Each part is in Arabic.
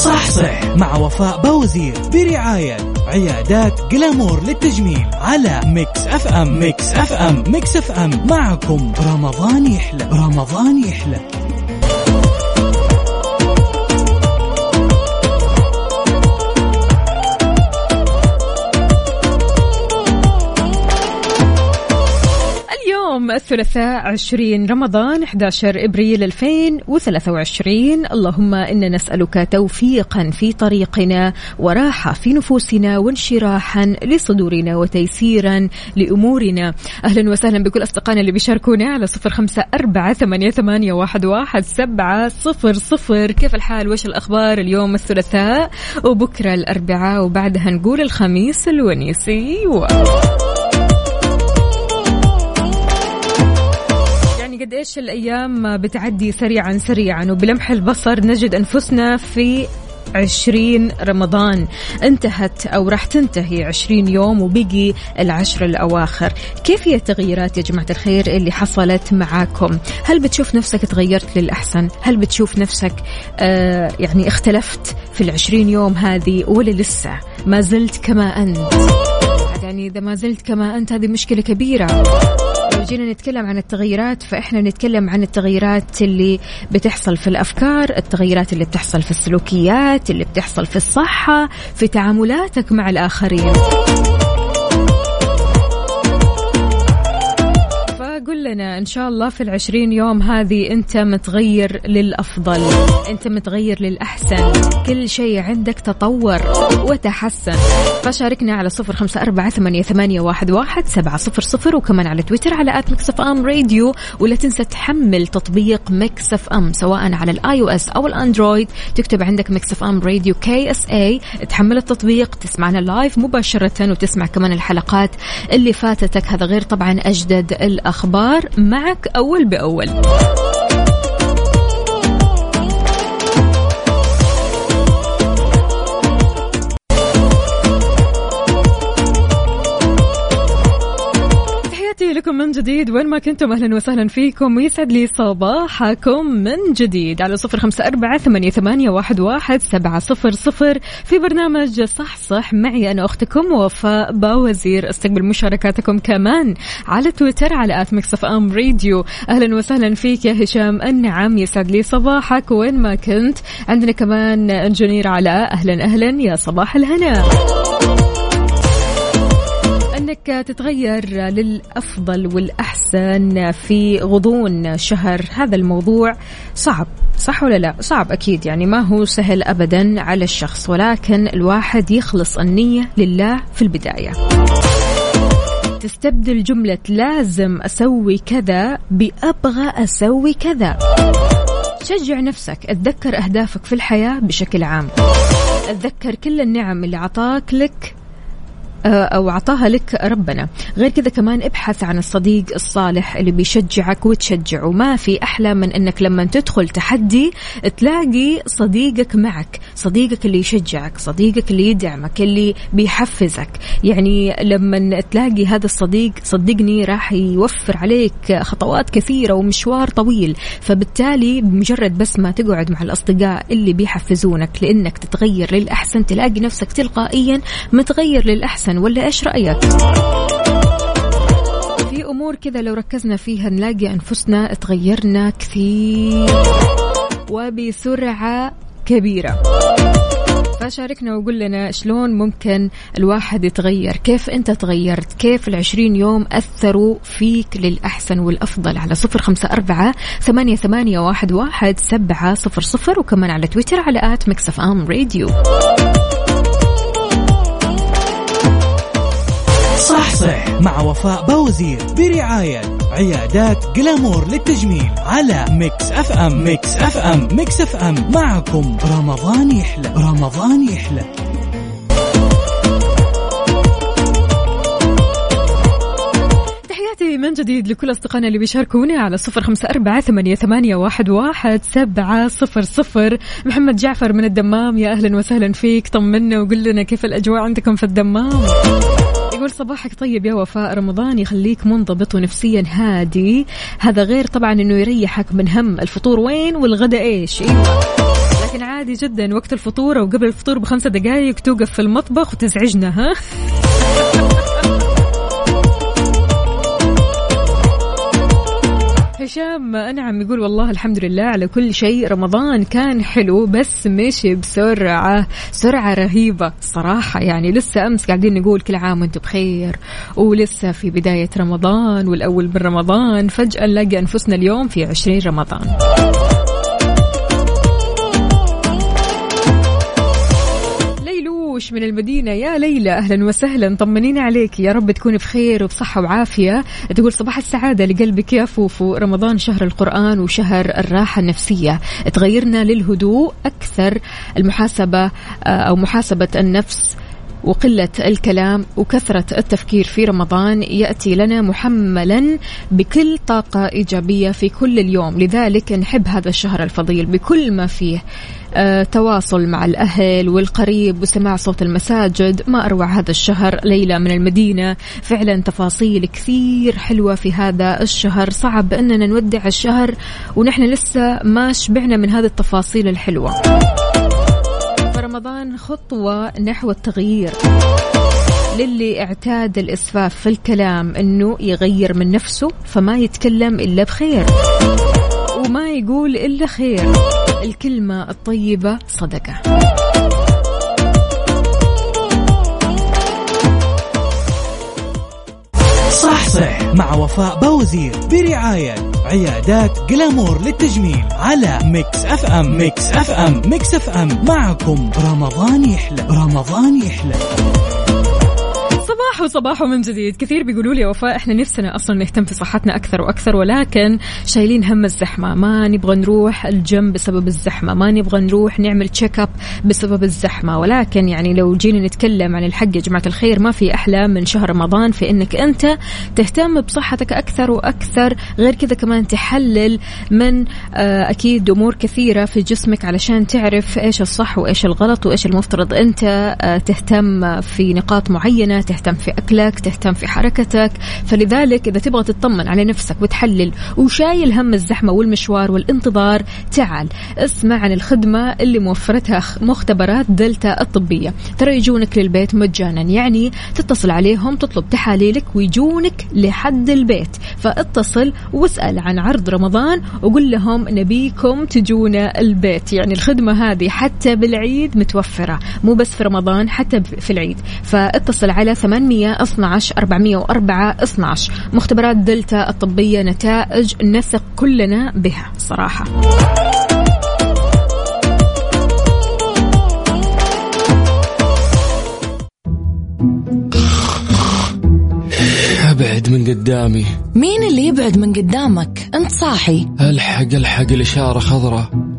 صح صح مع وفاء بوزير برعاية عيادات Glamour للتجميل على Mix FM. Mix FM. Mix FM. معكم رمضان يحلى. رمضان يحلى. الثلاثاء 20 رمضان 11 إبريل 2023 اللهم إنا نسألك توفيقا في طريقنا وراحة في نفوسنا وانشراحا لصدورنا وتيسيرا لأمورنا. أهلا وسهلا بكل أصدقائنا اللي بيشاركونا على صفر خمسة أربعة ثمانية, ثمانية واحد, واحد سبعة صفر صفر. كيف الحال؟ وش الأخبار اليوم الثلاثاء؟ وبكرة الأربعاء وبعدها نقول الخميس الونيسي و... قد إيش الأيام بتعدي سريعا سريعا وبلمح البصر نجد أنفسنا في عشرين رمضان. انتهت أو راح تنتهي عشرين يوم وبقي العشر الأواخر. كيف هي التغييرات يا جماعة الخير اللي حصلت معاكم؟ هل بتشوف نفسك تغيرت للأحسن؟ هل بتشوف نفسك آه يعني اختلفت في العشرين يوم هذه ولا لسه؟ ما زلت كما أنت. يعني إذا ما زلت كما أنت هذه مشكلة كبيرة. لو جينا نتكلم عن التغيرات فإحنا نتكلم عن التغيرات اللي بتحصل في الأفكار التغيرات اللي بتحصل في السلوكيات اللي بتحصل في الصحة في تعاملاتك مع الآخرين. قل لنا إن شاء الله في العشرين يوم هذه أنت متغير للأفضل. أنت متغير للأحسن. كل شيء عندك تطور وتحسن. فشاركنا على صفر خمسة أربعة ثمانية, واحد, واحد سبعة صفر صفر وكمان على تويتر على آت مكسف أم راديو. ولا تنسى تحمل تطبيق Mix FM سواء على ال iOS أو ال Android. تكتب عندك Mix FM Radio KSA تحمل التطبيق تسمعنا live مباشرة وتسمع كمان الحلقات اللي فاتتك. هذا غير طبعا أجدد الأخبار. الأخبار معك أول بأول. لكم من جديد. وين ما كنتم أهلا وسهلا فيكم. ويسعد لي صباحكم من جديد. على صفر خمسة أربعة ثمانية, ثمانية واحد, واحد سبعة صفر صفر. في برنامج صح صح معي أنا أختكم وفاء باوزير. استقبل مشاركاتكم كمان على تويتر على at Mix FM Radio. أهلا وسهلا فيك يا هشام النعم. يسعد لي صباحك. وين ما كنت عندنا كمان engineer علاء. أهلا أهلا يا صباح الهنا. أنك تتغير للأفضل والأحسن في غضون شهر هذا الموضوع صعب صح ولا لا؟ صعب أكيد يعني ما هو سهل ابدا على الشخص ولكن الواحد يخلص النية لله في البداية. تستبدل جملة لازم أسوي كذا بأبغى أسوي كذا. شجع نفسك أتذكر أهدافك في الحياة بشكل عام. أتذكر كل النعم اللي عطاك لك آه، أو أعطاها لك ربنا. غير كذا كمان ابحث عن الصديق الصالح اللي بيشجعك وتشجعه. ما في أحلى من أنك لما تدخل تحدي تلاقي صديقك معك صديقك اللي يشجعك صديقك اللي يدعمك اللي بيحفزك. يعني لما تلاقي هذا الصديق صدقني راح يوفر عليك خطوات كثيرة ومشوار طويل. فبالتالي بمجرد بس ما تقعد مع الأصدقاء اللي بيحفزونك لأنك تتغير للأحسن تلاقي نفسك تلقائيا متغير للأحسن. أحسن ولا إيش رأيك؟ في أمور كذا لو ركزنا فيها نلاقي أنفسنا تغيرنا كثير وبسرعة كبيرة. فشاركنا وقول لنا شلون ممكن الواحد يتغير؟ كيف أنت تغيرت؟ كيف العشرين يوم أثروا فيك للأحسن والأفضل؟ على صفر خمسة أربعة ثمانية, ثمانية واحد, واحد سبعة صفر صفر وكمان على تويتر على at Mix FM Radio. صح مع وفاء بوزير برعاية عيادات Glamour للتجميل على Mix FM. Mix FM. Mix FM. معكم. رمضان يحلى. رمضان يحلى. من جديد لكل أصدقائنا اللي بيشاركوني على صفر خمسة أربعة ثمانية, ثمانية واحد, واحد سبعة صفر صفر. محمد جعفر من الدمام يا أهلا وسهلا فيك. طمنا وقول لنا كيف الأجواء عندكم في الدمام؟ يقول صباحك طيب يا وفاء. رمضان يخليك منضبط ونفسيا هادي. هذا غير طبعا إنه يريحك من هم الفطور. وين والغداء إيش؟ إيوه. لكن عادي جدا وقت الفطور أو قبل الفطور بخمسة دقائق توقف في المطبخ وتزعجنا ها؟ هشام أنعم يقول والله الحمد لله على كل شيء. رمضان كان حلو بس مشي بسرعة سرعة رهيبة صراحة. يعني لسه أمس قاعدين نقول كل عام وأنتم بخير ولسه في بداية رمضان والأول من رمضان. فجأة نلاقي أنفسنا اليوم في عشرين رمضان. وش من المدينة؟ يا ليلى أهلا وسهلا طمنينا عليك. يا رب تكوني بخير وبصحة وعافية. تقول صباح السعادة لقلبك يا فوفو. رمضان شهر القرآن وشهر الراحة النفسية. تغيرنا للهدوء أكثر. المحاسبة آه، أو محاسبة النفس وقلة الكلام وكثرة التفكير في رمضان يأتي لنا محملا بكل طاقة إيجابية في كل اليوم. لذلك نحب هذا الشهر الفضيل بكل ما فيه. تواصل مع الأهل والقريب وسماع صوت المساجد. ما أروع هذا الشهر ليلى من المدينة. فعلا تفاصيل كثير حلوة في هذا الشهر. صعب أننا نودع الشهر ونحن لسه ما شبعنا من هذه التفاصيل الحلوة. رمضان خطوة نحو التغيير. للي اعتاد الإسفاف في الكلام أنه يغير من نفسه فما يتكلم إلا بخير. وما يقول إلا خير. الكلمة الطيبة صدقة. صح صح مع وفاء بوزير برعاية عيادات Glamour للتجميل على Mix FM. Mix FM. Mix FM. معكم رمضان يحلى. رمضان يحلى. صباح وصباح من جديد. كثير بيقولوا لي وفاء إحنا نفسنا أصلا نهتم في صحتنا أكثر وأكثر ولكن شايلين هم الزحمة. ما نبغى نروح الجيم بسبب الزحمة. ما نبغى نروح نعمل check up بسبب الزحمة. ولكن يعني لو جينا نتكلم عن الحق يا جماعة الخير ما في أحلى من شهر رمضان في إنك أنت تهتم بصحتك أكثر وأكثر. غير كذا كمان تحلل من آه، أكيد أمور كثيرة في جسمك علشان تعرف إيش الصح وإيش الغلط وإيش المفترض أنت آه، تهتم في نقاط معينة تهتم في أكلك تهتم في حركتك. فلذلك إذا تبغى تطمن على نفسك وتحلل وشايل هم الزحمة والمشوار والانتظار تعال اسمع عن الخدمة اللي موفرتها مختبرات دلتا الطبية. ترى يجونك للبيت مجانا يعني تتصل عليهم تطلب تحاليلك ويجونك لحد البيت. فاتصل واسأل عن عرض رمضان وقول لهم نبيكم تجونا البيت. يعني الخدمة هذه حتى بالعيد متوفرة مو بس في رمضان حتى في العيد. فاتصل على 800 12 404 12 مختبرات دلتا الطبية نتائج نثق كلنا بها صراحة. أبعد من قدامي. مين اللي يبعد من قدامك؟ أنت صاحي. ألحق ألحق الإشارة خضراء.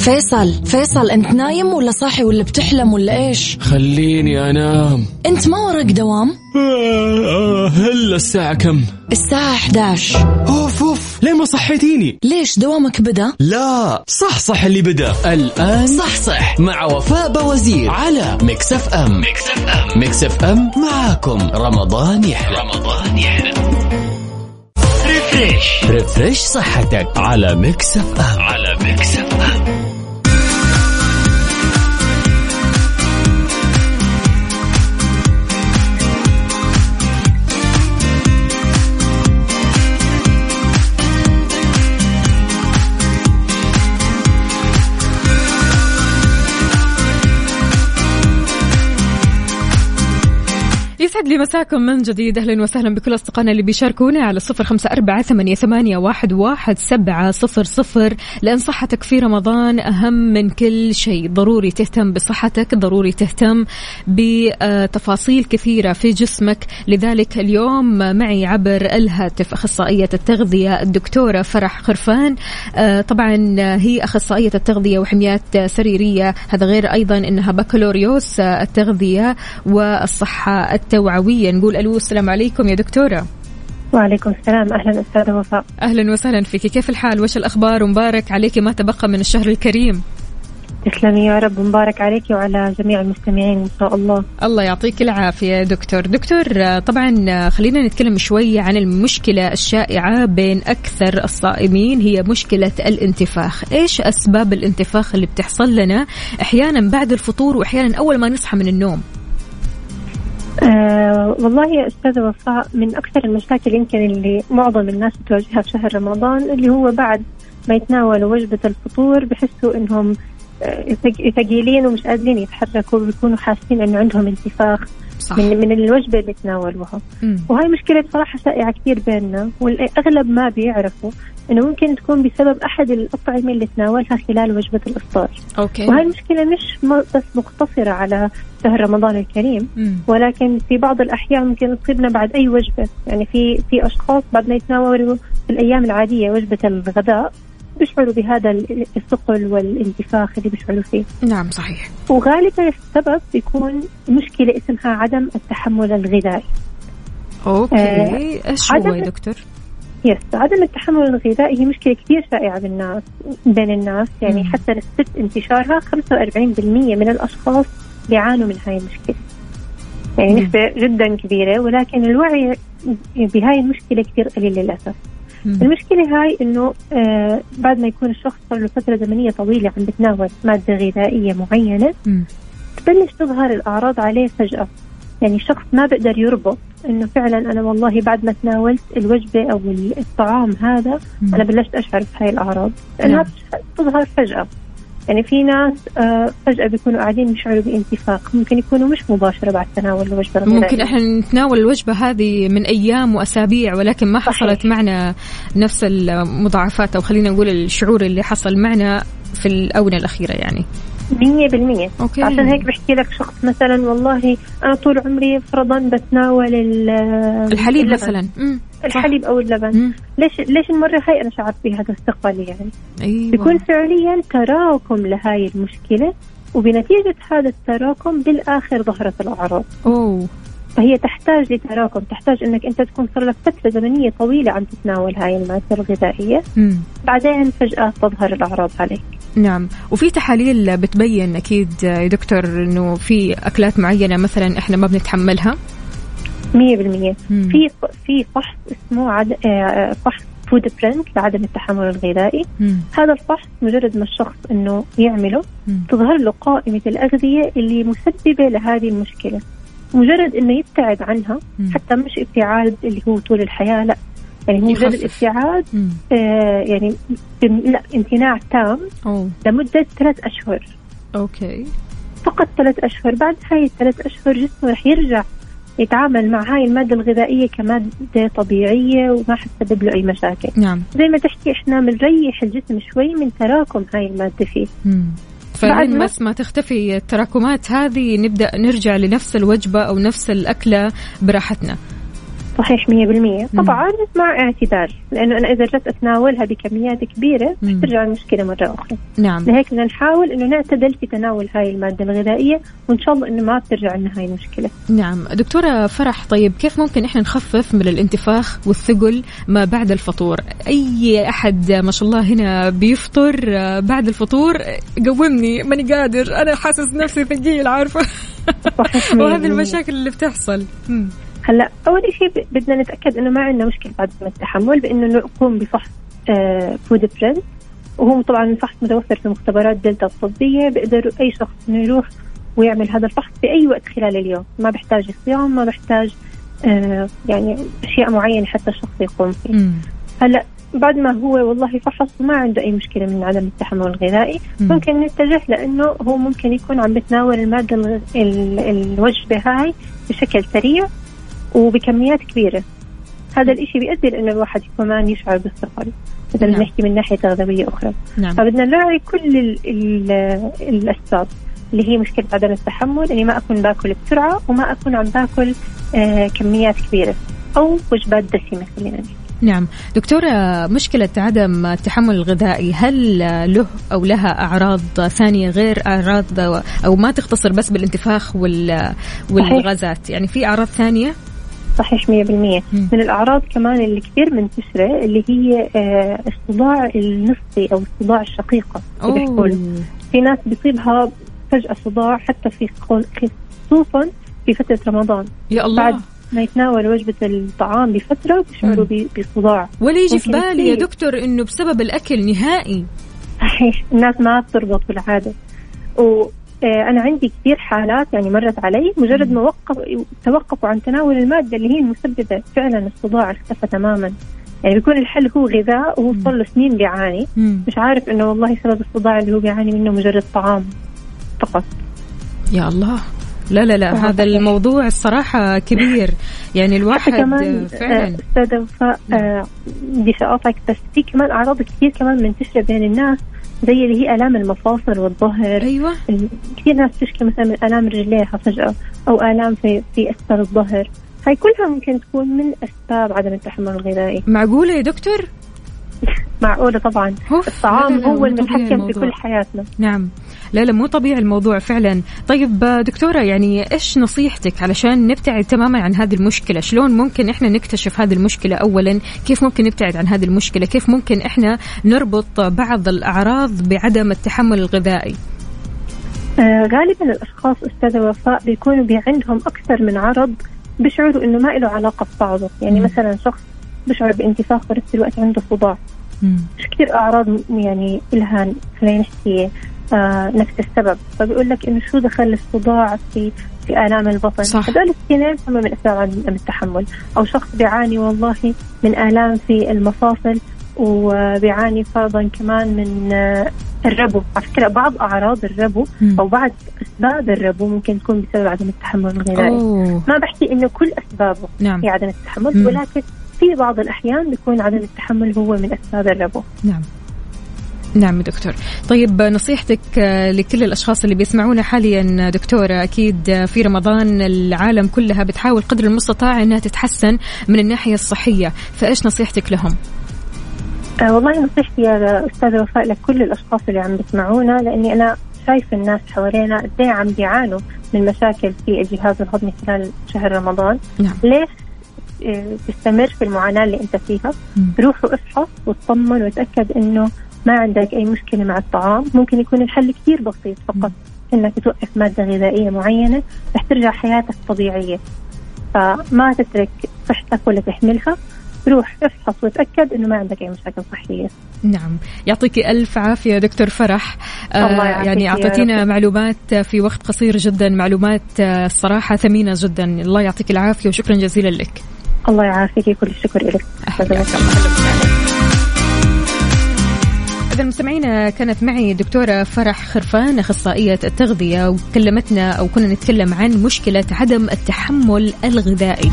فيصل فيصل أنت نايم ولا صاحي ولا بتحلم ولا إيش؟ خليني أنام. أنت ما وراك دوام؟ هلا الساعة كم؟ الساعة 11 أوف أوف. ليه ما صحيتيني. ليش دوامك بدأ؟ لا. صح صح اللي بدأ. الآن صح صح. مع وفاء بوزير على Mix FM Mix FM Mix FM معاكم. رمضان يحلى. رمضان يحلى. ريفريش ريفريش صحتك على ميكس اف ام على ميكس اف ام يسعد لي مساكم من جديد. أهلا وسهلا بكل أصدقائنا اللي بيشاركونا على صفر خمسة أربعة ثمانية, ثمانية واحد, واحد سبعة صفر صفر. لأن صحتك في رمضان أهم من كل شيء. ضروري تهتم بصحتك ضروري تهتم بتفاصيل كثيرة في جسمك. لذلك اليوم معي عبر الهاتف أخصائية التغذية الدكتورة فرح خرفان. آه، طبعا هي أخصائية التغذية وحميات سريرية. هذا غير أيضا أنها بكالوريوس التغذية والصحة التوعوية نقول ألو السلام عليكم يا دكتورة. وعليكم السلام. أهلا استاذه وفاء. أهلا وسهلا فيك. كيف الحال؟ وش الأخبار؟ ومبارك عليك ما تبقى من الشهر الكريم. تسلمي يا رب مبارك عليك وعلى جميع المستمعين إن شاء الله. الله يعطيك العافية دكتور. دكتور طبعا خلينا نتكلم شوي عن المشكلة الشائعة بين أكثر الصائمين هي مشكلة الانتفاخ. إيش أسباب الانتفاخ اللي بتحصل لنا؟ أحيانا بعد الفطور واحيانا أول ما نصحى من النوم. آه والله يا أستاذة وفاء من أكثر المشاكل يمكن اللي معظم الناس تواجهها في شهر رمضان اللي هو بعد ما يتناولوا وجبة الفطور بحسوا إنهم آه، ثقيلين ومش قادرين يتحركوا بيكونوا حاسين إنه عندهم انتفاخ صح. من من الوجبة اللي تناولوها وهي مشكلة بصراحه شائعة كثير بيننا والأغلب ما بيعرفوا إنه ممكن تكون بسبب أحد الأطعمة اللي تناولها خلال وجبة الإفطار. أوكي. وهي المشكلة مش بس مقتصرة على شهر رمضان الكريم مم. ولكن في بعض الأحيان ممكن تصيبنا بعد أي وجبة. يعني في في أشخاص بعد ما يتناولوا في الأيام العادية وجبة الغداء بيشعروا بهذا الثقل والانتفاخ اللي بيشعروا فيه. نعم صحيح. وغالبا السبب بيكون مشكلة اسمها عدم التحمل الغذائي. okay. آه إيش هو يا دكتور؟ yes عدم التحمل الغذائي هي مشكلة كثير شائعة بالناس بين الناس يعني مم. حتى نسبة انتشارها 45% من الأشخاص بيعانوا من هاي المشكلة يعني نسبة جدا كبيرة ولكن الوعي بهاي المشكلة كثير قليل للأسف مم. المشكلة هاي إنه آه بعد ما يكون الشخص صار له فترة زمنية طويلة عم بتناول مادة غذائية معينة مم. تبلش تظهر الأعراض عليه فجأة يعني الشخص ما بقدر يربط إنه فعلا أنا والله بعد ما تناولت الوجبة أو الطعام هذا مم. أنا بلشت أشعر بهاي الأعراض. لانها تظهر فجأة. يعني في ناس آه، فجأة بيكونوا قاعدين يشعروا بانتفاخ ممكن يكونوا مش مباشرة بعد تناول الوجبة ممكن إحنا نتناول الوجبة هذه من أيام وأسابيع ولكن ما حصلت صحيح. معنا نفس المضاعفات أو خلينا نقول الشعور اللي حصل معنا في الآونة الأخيرة يعني. مية بالمية أوكي. عشان هيك بحكي لك شخص مثلا والله أنا طول عمري فرضا بتناول الحليب اللبن. مثلا مم. الحليب أو اللبن مم. ليش ليش المرة هاي أنا شعرت بهذا الثقل يعني أيوة. بيكون فعليا تراكم لهاي المشكلة وبنتيجة هذا التراكم بالآخر ظهرت الأعراض أوه فهي تحتاج لتراكم تحتاج إنك أنت تكون صار لك فترة زمنية طويلة عم تتناول هاي الماده الغذائية مم. بعدين فجأة تظهر الأعراض عليك نعم. وفي تحاليل بتبين أكيد يا دكتور إنه في أكلات معينة مثلا إحنا ما بنتحملها؟ 100% في في فحص اسمه عد... آه، فحص food print لعدم التحمل الغذائي. مم. هذا الفحص مجرد ما الشخص إنه يعمله مم. تظهر له قائمة الأغذية اللي مسببة لهذه المشكلة. مجرد إنه يبتعد عنها مم. حتى مش ابتعاد اللي هو طول الحياة لا. يعني مجرد الابتعاد آه يعني لا امتناع تام أوه. لمدة ثلاث أشهر. okay. فقط ثلاث أشهر بعد هاي الثلاث أشهر جسمه رح يرجع يتعامل مع هاي المادة الغذائية كمادة طبيعية وما حتسبب له أي مشاكل. نعم. زي ما تحكي إحنا بنريح الجسم شوي من تراكم هاي المادة فيه. مم. فلين بس ما تختفي التراكمات هذه نبدأ نرجع لنفس الوجبة أو نفس الأكلة براحتنا. صحيح 100% طبعا مع اعتدال لأنه أنا إذا جيت أتناولها بكميات كبيرة ترجع المشكلة مرة أخرى. نعم. لهيك بدنا نحاول إنه نعتدل في تناول هاي المادة الغذائية وإن شاء الله إنه ما بترجع لنا هاي المشكلة. نعم. دكتورة فرح طيب كيف ممكن إحنا نخفف من الانتفاخ والثقل ما بعد الفطور؟ أي أحد ما شاء الله هنا بيفطر بعد الفطور؟ قومني ماني قادر. أنا حاسس نفسي ثقيل عارفة؟ وهذه المشاكل اللي بتحصل. هلا أول شيء بدنا نتأكد إنه ما عندنا مشكلة بعدم التحمل بإنه نقوم بفحص food آه، print وهو طبعا الفحص متوفر في مختبرات دلتا الطبية بيقدر أي شخص إنه يروح ويعمل هذا الفحص في اي وقت خلال اليوم. ما بيحتاج صيام ما بيحتاج آه يعني أشياء معينة حتى الشخص يقوم فيه هلا بعد ما هو والله فحص وما عنده أي مشكلة من عدم التحمل الغذائي مم. ممكن نتجه لإنه هو ممكن يكون عم بتناول المادة الوجبة هاي بشكل سريع وبكميات كبيرة هذا الإشي بيؤدي لأنه الواحد كمان يشعر بالثقل إذا نعم. نحكي من ناحية تغذوية أخرى نعم. فبدنا نراعي كل ال ال الأسباب اللي هي مشكلة عدم التحمل إني ما أكون باكل بسرعة وما أكون عم باكل آه كميات كبيرة أو وجبات دسمة خلينا نحكي نعم دكتورة مشكلة عدم التحمل الغذائي هل له أو لها أعراض ثانية غير أعراض أو ما تختصر بس بالانتفاخ والغازات يعني في أعراض ثانية؟ صحيح 100% مم. من الأعراض كمان اللي كثير منتشرة اللي هي آه، الصداع النصفي أو الصداع الشقيقة بيحكوا في ناس بيصيبها فجأة صداع حتى في خصوصا في فترة رمضان. يا الله. بعد ما يتناولوا وجبة الطعام بفترة بيشعروا بصداع. ولا يجي في بالي يا. دكتور إنه بسبب الأكل نهائي. صحيح. الناس ما بتربط بالعادة. وأنا عندي كثير حالات يعني مرت علي مجرد ما وقف توقفوا عن تناول المادة اللي هي المسببة فعلا الصداع اختفى تماما. يعني بيكون الحل هو غذاء وهو صار له سنين بيعاني. مش عارف إنه والله سبب الصداع اللي هو بيعاني منه مجرد طعام فقط. يا الله. لا لا لا آه، هذا. الموضوع الصراحة كبير. يعني الواحد كمان فعلا آه، أستاذة وفاء آه، بدي اقاطعك بس في كمان أعراض كثير كمان منتشرة بين الناس. زي اللي هي آلام المفاصل والظهر. أيوه. كثير ناس تشكي مثلا من آلام رجليها فجأة أو آلام في في أسفل الظهر. هاي كلها ممكن تكون من أسباب عدم التحمل الغذائي. معقولة يا دكتور؟ معقولة طبعا. الطعام هو المتحكم في. كل حياتنا. نعم. لا لا مو طبيعي الموضوع فعلا. طيب دكتورة يعني إيش نصيحتك علشان نبتعد تماما عن هذه المشكلة؟ شلون ممكن إحنا نكتشف هذه المشكلة اولا؟ كيف ممكن نبتعد عن هذه المشكلة؟ كيف ممكن إحنا نربط بعض الأعراض بعدم التحمل الغذائي؟ آه غالبا الأشخاص أستاذة وفاء بيكونوا بي عندهم أكثر من عرض بيشعروا إنه ما له علاقة ببعضه. يعني مم. مثلا شخص بيشعر بانتفاخ في نفس الوقت عنده صداع. مش كثير أعراض يعني لها خلينا نحكي نفس السبب فبيقول لك إنه شو دخل الصداع في في آلام البطن صح. هذول الاثنين هم من اسباب عدم التحمل أو شخص بيعاني والله من آلام في المفاصل وبيعاني فرضا كمان من آه الربو على فكرة بعض أعراض الربو. أو بعض أسباب الربو ممكن تكون بسبب عدم التحمل الغذائي أوه. ما بحكي إنه كل أسبابه نعم هي عدم التحمل مم. ولكن في بعض الأحيان بيكون عدم التحمل هو من أسباب الربو نعم نعم دكتور. طيب نصيحتك آه، لكل الأشخاص اللي بيسمعونا حاليا دكتورة أكيد آه، في رمضان العالم كلها بتحاول قدر المستطاع أنها تتحسن من الناحية الصحية. فإيش نصيحتك لهم؟ آه والله نصيحتي يا أستاذة وفاء لكل الأشخاص اللي عم بيسمعونا لأني أنا شايفة الناس حوالينا قد إيه عم بيعانوا من مشاكل في الجهاز الهضمي خلال شهر رمضان. نعم. ليش؟ تستمر في المعاناة اللي أنت فيها. مم. روحوا افحص واطمن وتأكد إنه ما عندك أي مشكلة مع الطعام ممكن يكون الحل كثير بسيط فقط إنك توقف مادة غذائية معينة رح ترجع حياتك طبيعية. فما تترك صحتك ولا تحملها روح افحص وتأكد إنه ما عندك أي مشاكل صحية. نعم. يعطيك ألف عافية دكتور فرح. الله آه يعافيك يعني رب. معلومات في وقت قصير جدا معلومات آه، الصراحة ثمينة جدا. الله يعطيك العافية وشكرا جزيلا لك. الله يعافيك كل الشكر لك الله. إذا مستمعينا كانت معي دكتورة فرح خرفان أخصائية التغذية وكلمتنا أو كنا نتكلم عن مشكلة عدم التحمل الغذائي.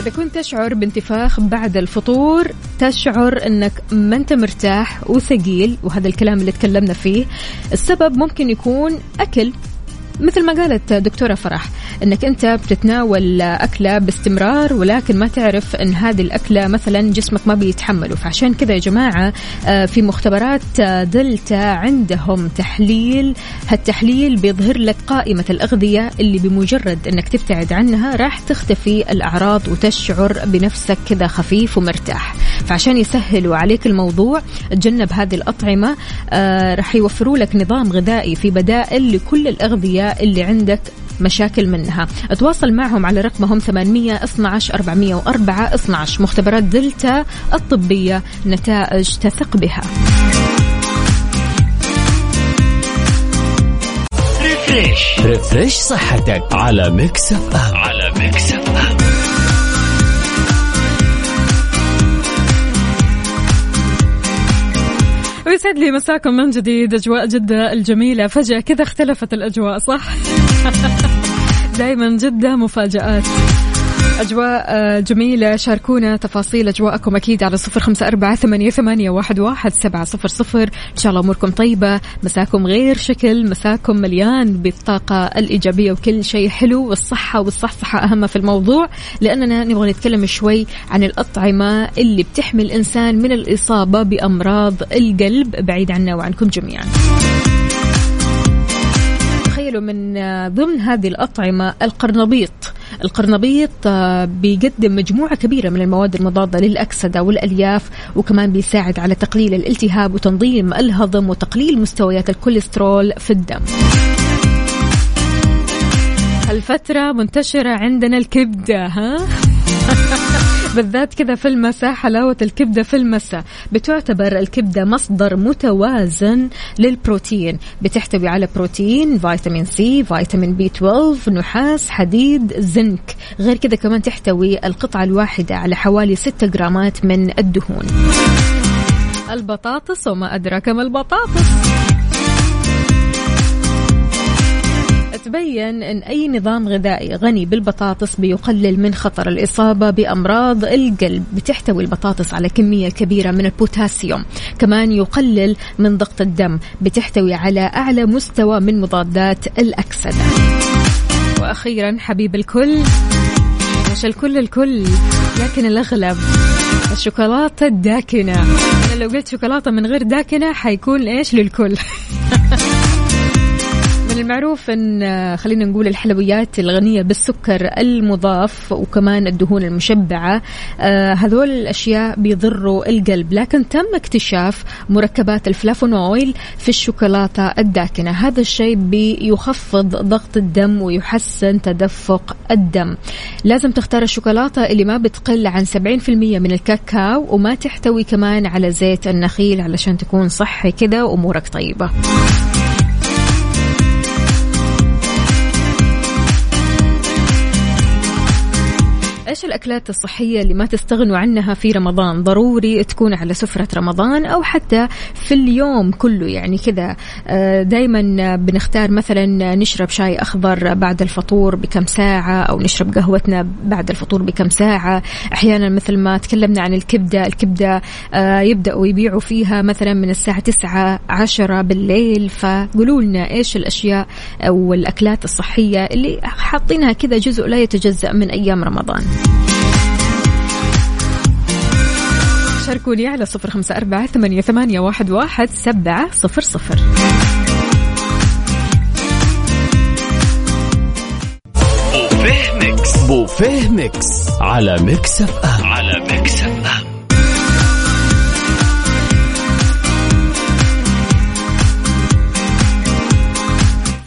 إذا كنت تشعر بانتفاخ بعد الفطور تشعر أنك ما أنت مرتاح وثقيل وهذا الكلام اللي تكلمنا فيه. السبب ممكن يكون أكل. مثل ما قالت دكتورة فرح إنك أنت بتتناول أكلة باستمرار ولكن ما تعرف إن هذه الأكلة مثلا جسمك ما بيتحمله فعشان كذا يا جماعة آه، في مختبرات آه، دلتا عندهم تحليل. هالتحليل بيظهر لك قائمة الأغذية اللي بمجرد إنك تبتعد عنها راح تختفي الأعراض وتشعر بنفسك كذا خفيف ومرتاح. فعشان يسهلوا عليك الموضوع تجنب هذه الأطعمة آه، راح يوفروا لك نظام غذائي في بدائل لكل اللي عندك مشاكل منها. تواصل معهم على رقمهم 800 12 404 12 مختبرات دلتا الطبية نتائج تثق بها. refresh refresh صحتك على Mix FM على Mix F ويسعد لي مساكم من جديد أجواء جدة الجميلة فجأة كذا اختلفت الأجواء صح؟ دائما جدة مفاجآت أجواء آه، جميلة. شاركونا تفاصيل أجواءكم أكيد على صفر خمسة أربعة ثمانية, واحد, سبعة صفر صفر. إن شاء الله أموركم طيبة مساكم غير شكل مساكم مليان بالطاقة الإيجابية وكل شيء حلو والصحة والصحصحة أهم في الموضوع. لأننا نبغى نتكلم شوي عن الأطعمة اللي بتحمي الإنسان من الإصابة بأمراض القلب. بعيد عنا وعنكم جميعا. تخيلوا من ضمن هذه الأطعمة القرنبيط. القرنبيط آه، بيقدم مجموعة كبيرة من المواد المضادة للأكسدة والألياف وكمان بيساعد على تقليل الالتهاب وتنظيم الهضم وتقليل مستويات الكوليسترول في الدم. هالفترة منتشرة عندنا الكبدة ها؟ بالذات كذا في المساء حلاوة الكبدة في المساء. بتعتبر الكبدة مصدر متوازن للبروتين. بتحتوي على بروتين فيتامين C فيتامين B 12 نحاس حديد زنك. غير كذا كمان تحتوي القطعة الواحدة على حوالي 6 جرامات من الدهون. البطاطس وما أدراك ما البطاطس. تبين أن أي نظام غذائي غني بالبطاطس بيقلل من خطر الإصابة بأمراض القلب. بتحتوي البطاطس على كمية كبيرة من البوتاسيوم. كمان يقلل من ضغط الدم. بتحتوي على أعلى مستوى من مضادات الأكسدة. وأخيرا حبيب الكل مش الكل الكل لكن الأغلب الشوكولاتة الداكنة. أنا لو قلت شوكولاتة من غير داكنة حيكون إيش للكل؟ من المعروف إن خلينا نقول الحلويات الغنية بالسكر المضاف وكمان الدهون المشبعة آه، هذول الأشياء بيضروا القلب. لكن تم اكتشاف مركبات الفلافونويل في الشوكولاتة الداكنة. هذا الشيء بيخفض ضغط الدم ويحسن تدفق الدم. لازم تختار الشوكولاتة اللي ما بتقل عن 70% من الكاكاو وما تحتوي كمان على زيت النخيل علشان تكون صحي كذا وأمورك طيبة. إيش الأكلات الصحية اللي ما تستغنوا عنها في رمضان؟ ضروري تكون على سفرة رمضان أو حتى في اليوم كله. يعني كذا آه، دائما بنختار مثلا نشرب شاي أخضر بعد الفطور بكم ساعة أو نشرب قهوتنا بعد الفطور بكم ساعة. أحيانا مثل ما تكلمنا عن الكبدة الكبدة آه، يبدأوا يبيعوا فيها مثلا من الساعة 9 10 بالليل. فقولوا لنا إيش الأشياء أو الأكلات الصحية اللي حاطينها كذا جزء لا يتجزأ من أيام رمضان. شاركوني على صفر خمسة أربعة ثمانية, ثمانية واحد, واحد سبعة صفر صفر. بوفيه Mix. بوفيه Mix. على Mix FM. على Mix FM.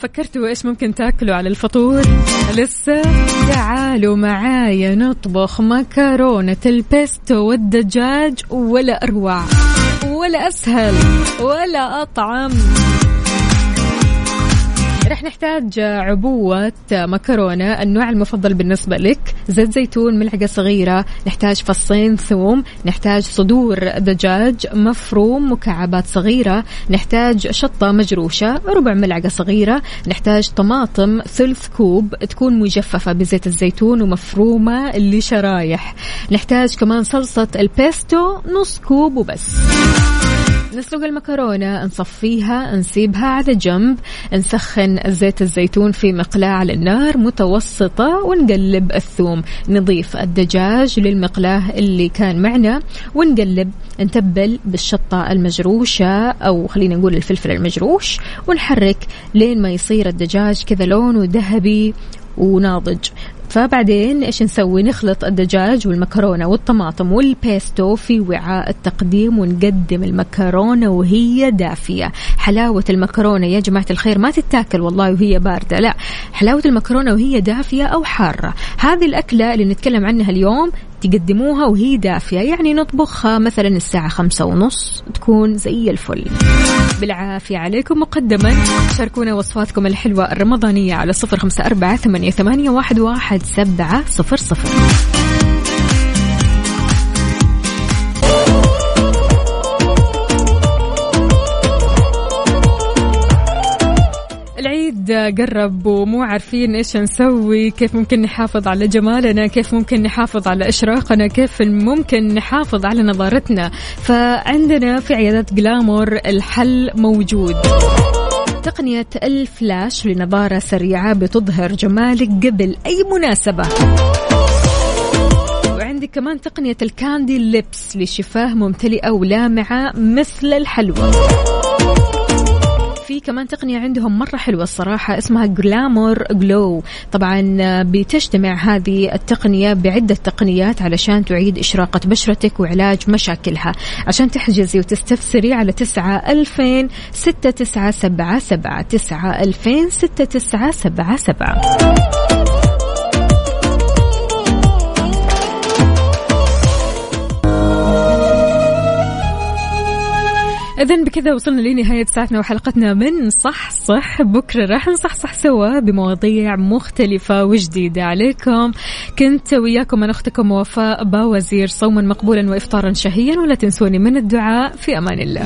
فكرتوا إيش ممكن تاكلوا على الفطور؟ لسه تعالوا معايا نطبخ مكرونة البيستو والدجاج ولا أروع ولا أسهل ولا أطعم. رح نحتاج عبوة مكرونة النوع المفضل بالنسبة لك. زيت زيتون ملعقة صغيرة نحتاج فصين ثوم نحتاج صدور دجاج مفروم مكعبات صغيرة نحتاج شطة مجروشة ربع ملعقة صغيرة نحتاج طماطم ثلث كوب تكون مجففة بزيت الزيتون ومفرومة لشرايح. نحتاج كمان صلصة البيستو نص كوب وبس. نسلق المكرونة نصفيها نسيبها على جنب نسخن زيت الزيتون في مقلاة على النار متوسطة ونقلب الثوم. نضيف الدجاج للمقلاة اللي كان معنا ونقلب نتبل بالشطة المجروشة أو خلينا نقول الفلفل المجروش ونحرك لين ما يصير الدجاج كذا لونه ذهبي وناضج. فبعدين إيش نسوي؟ نخلط الدجاج والمكرونة والطماطم والبيستو في وعاء التقديم ونقدم المكرونة وهي دافية. حلاوة المكرونة يا جماعة الخير ما تتاكل والله وهي باردة لا. حلاوة المكرونة وهي دافية أو حارة. هذه الأكلة اللي نتكلم عنها اليوم تقدموها وهي دافية. يعني نطبخها مثلا الساعة خمسة ونص تكون زي الفل. بالعافية عليكم مقدما. شاركونا وصفاتكم الحلوة الرمضانية على صفر خمسة أربعة ثمانية, واحد سبعة صفر صفر. العيد قرب ومو عارفين إيش نسوي كيف ممكن نحافظ على جمالنا كيف ممكن نحافظ على إشراقنا كيف ممكن نحافظ على نظارتنا. فعندنا في عيادات جلامور الحل موجود. تقنية الفلاش لنظارة سريعة بتظهر جمالك قبل أي مناسبة. وعندك كمان تقنية الكاندي ليبس لشفاه ممتلئة ولامعة مثل الحلوى. في كمان تقنية عندهم مرة حلوة الصراحة اسمها جلامور جلو طبعا بتجتمع هذه التقنية بعدة تقنيات علشان تعيد إشراقة بشرتك وعلاج مشاكلها. عشان تحجزي وتستفسري على تسعة ألفين ستة تسعة سبعة سبعة تسعة ألفين ستة تسعة سبعة سبعة. إذا بكذا وصلنا لنهاية ساعتنا وحلقتنا من صح صح. بكرة راح نصحصح سوا بمواضيع مختلفة وجديدة عليكم. كنت وياكم أنا أختكم وفاء باوزير صوما مقبولا وإفطارا شهيا ولا تنسوني من الدعاء. في أمان الله.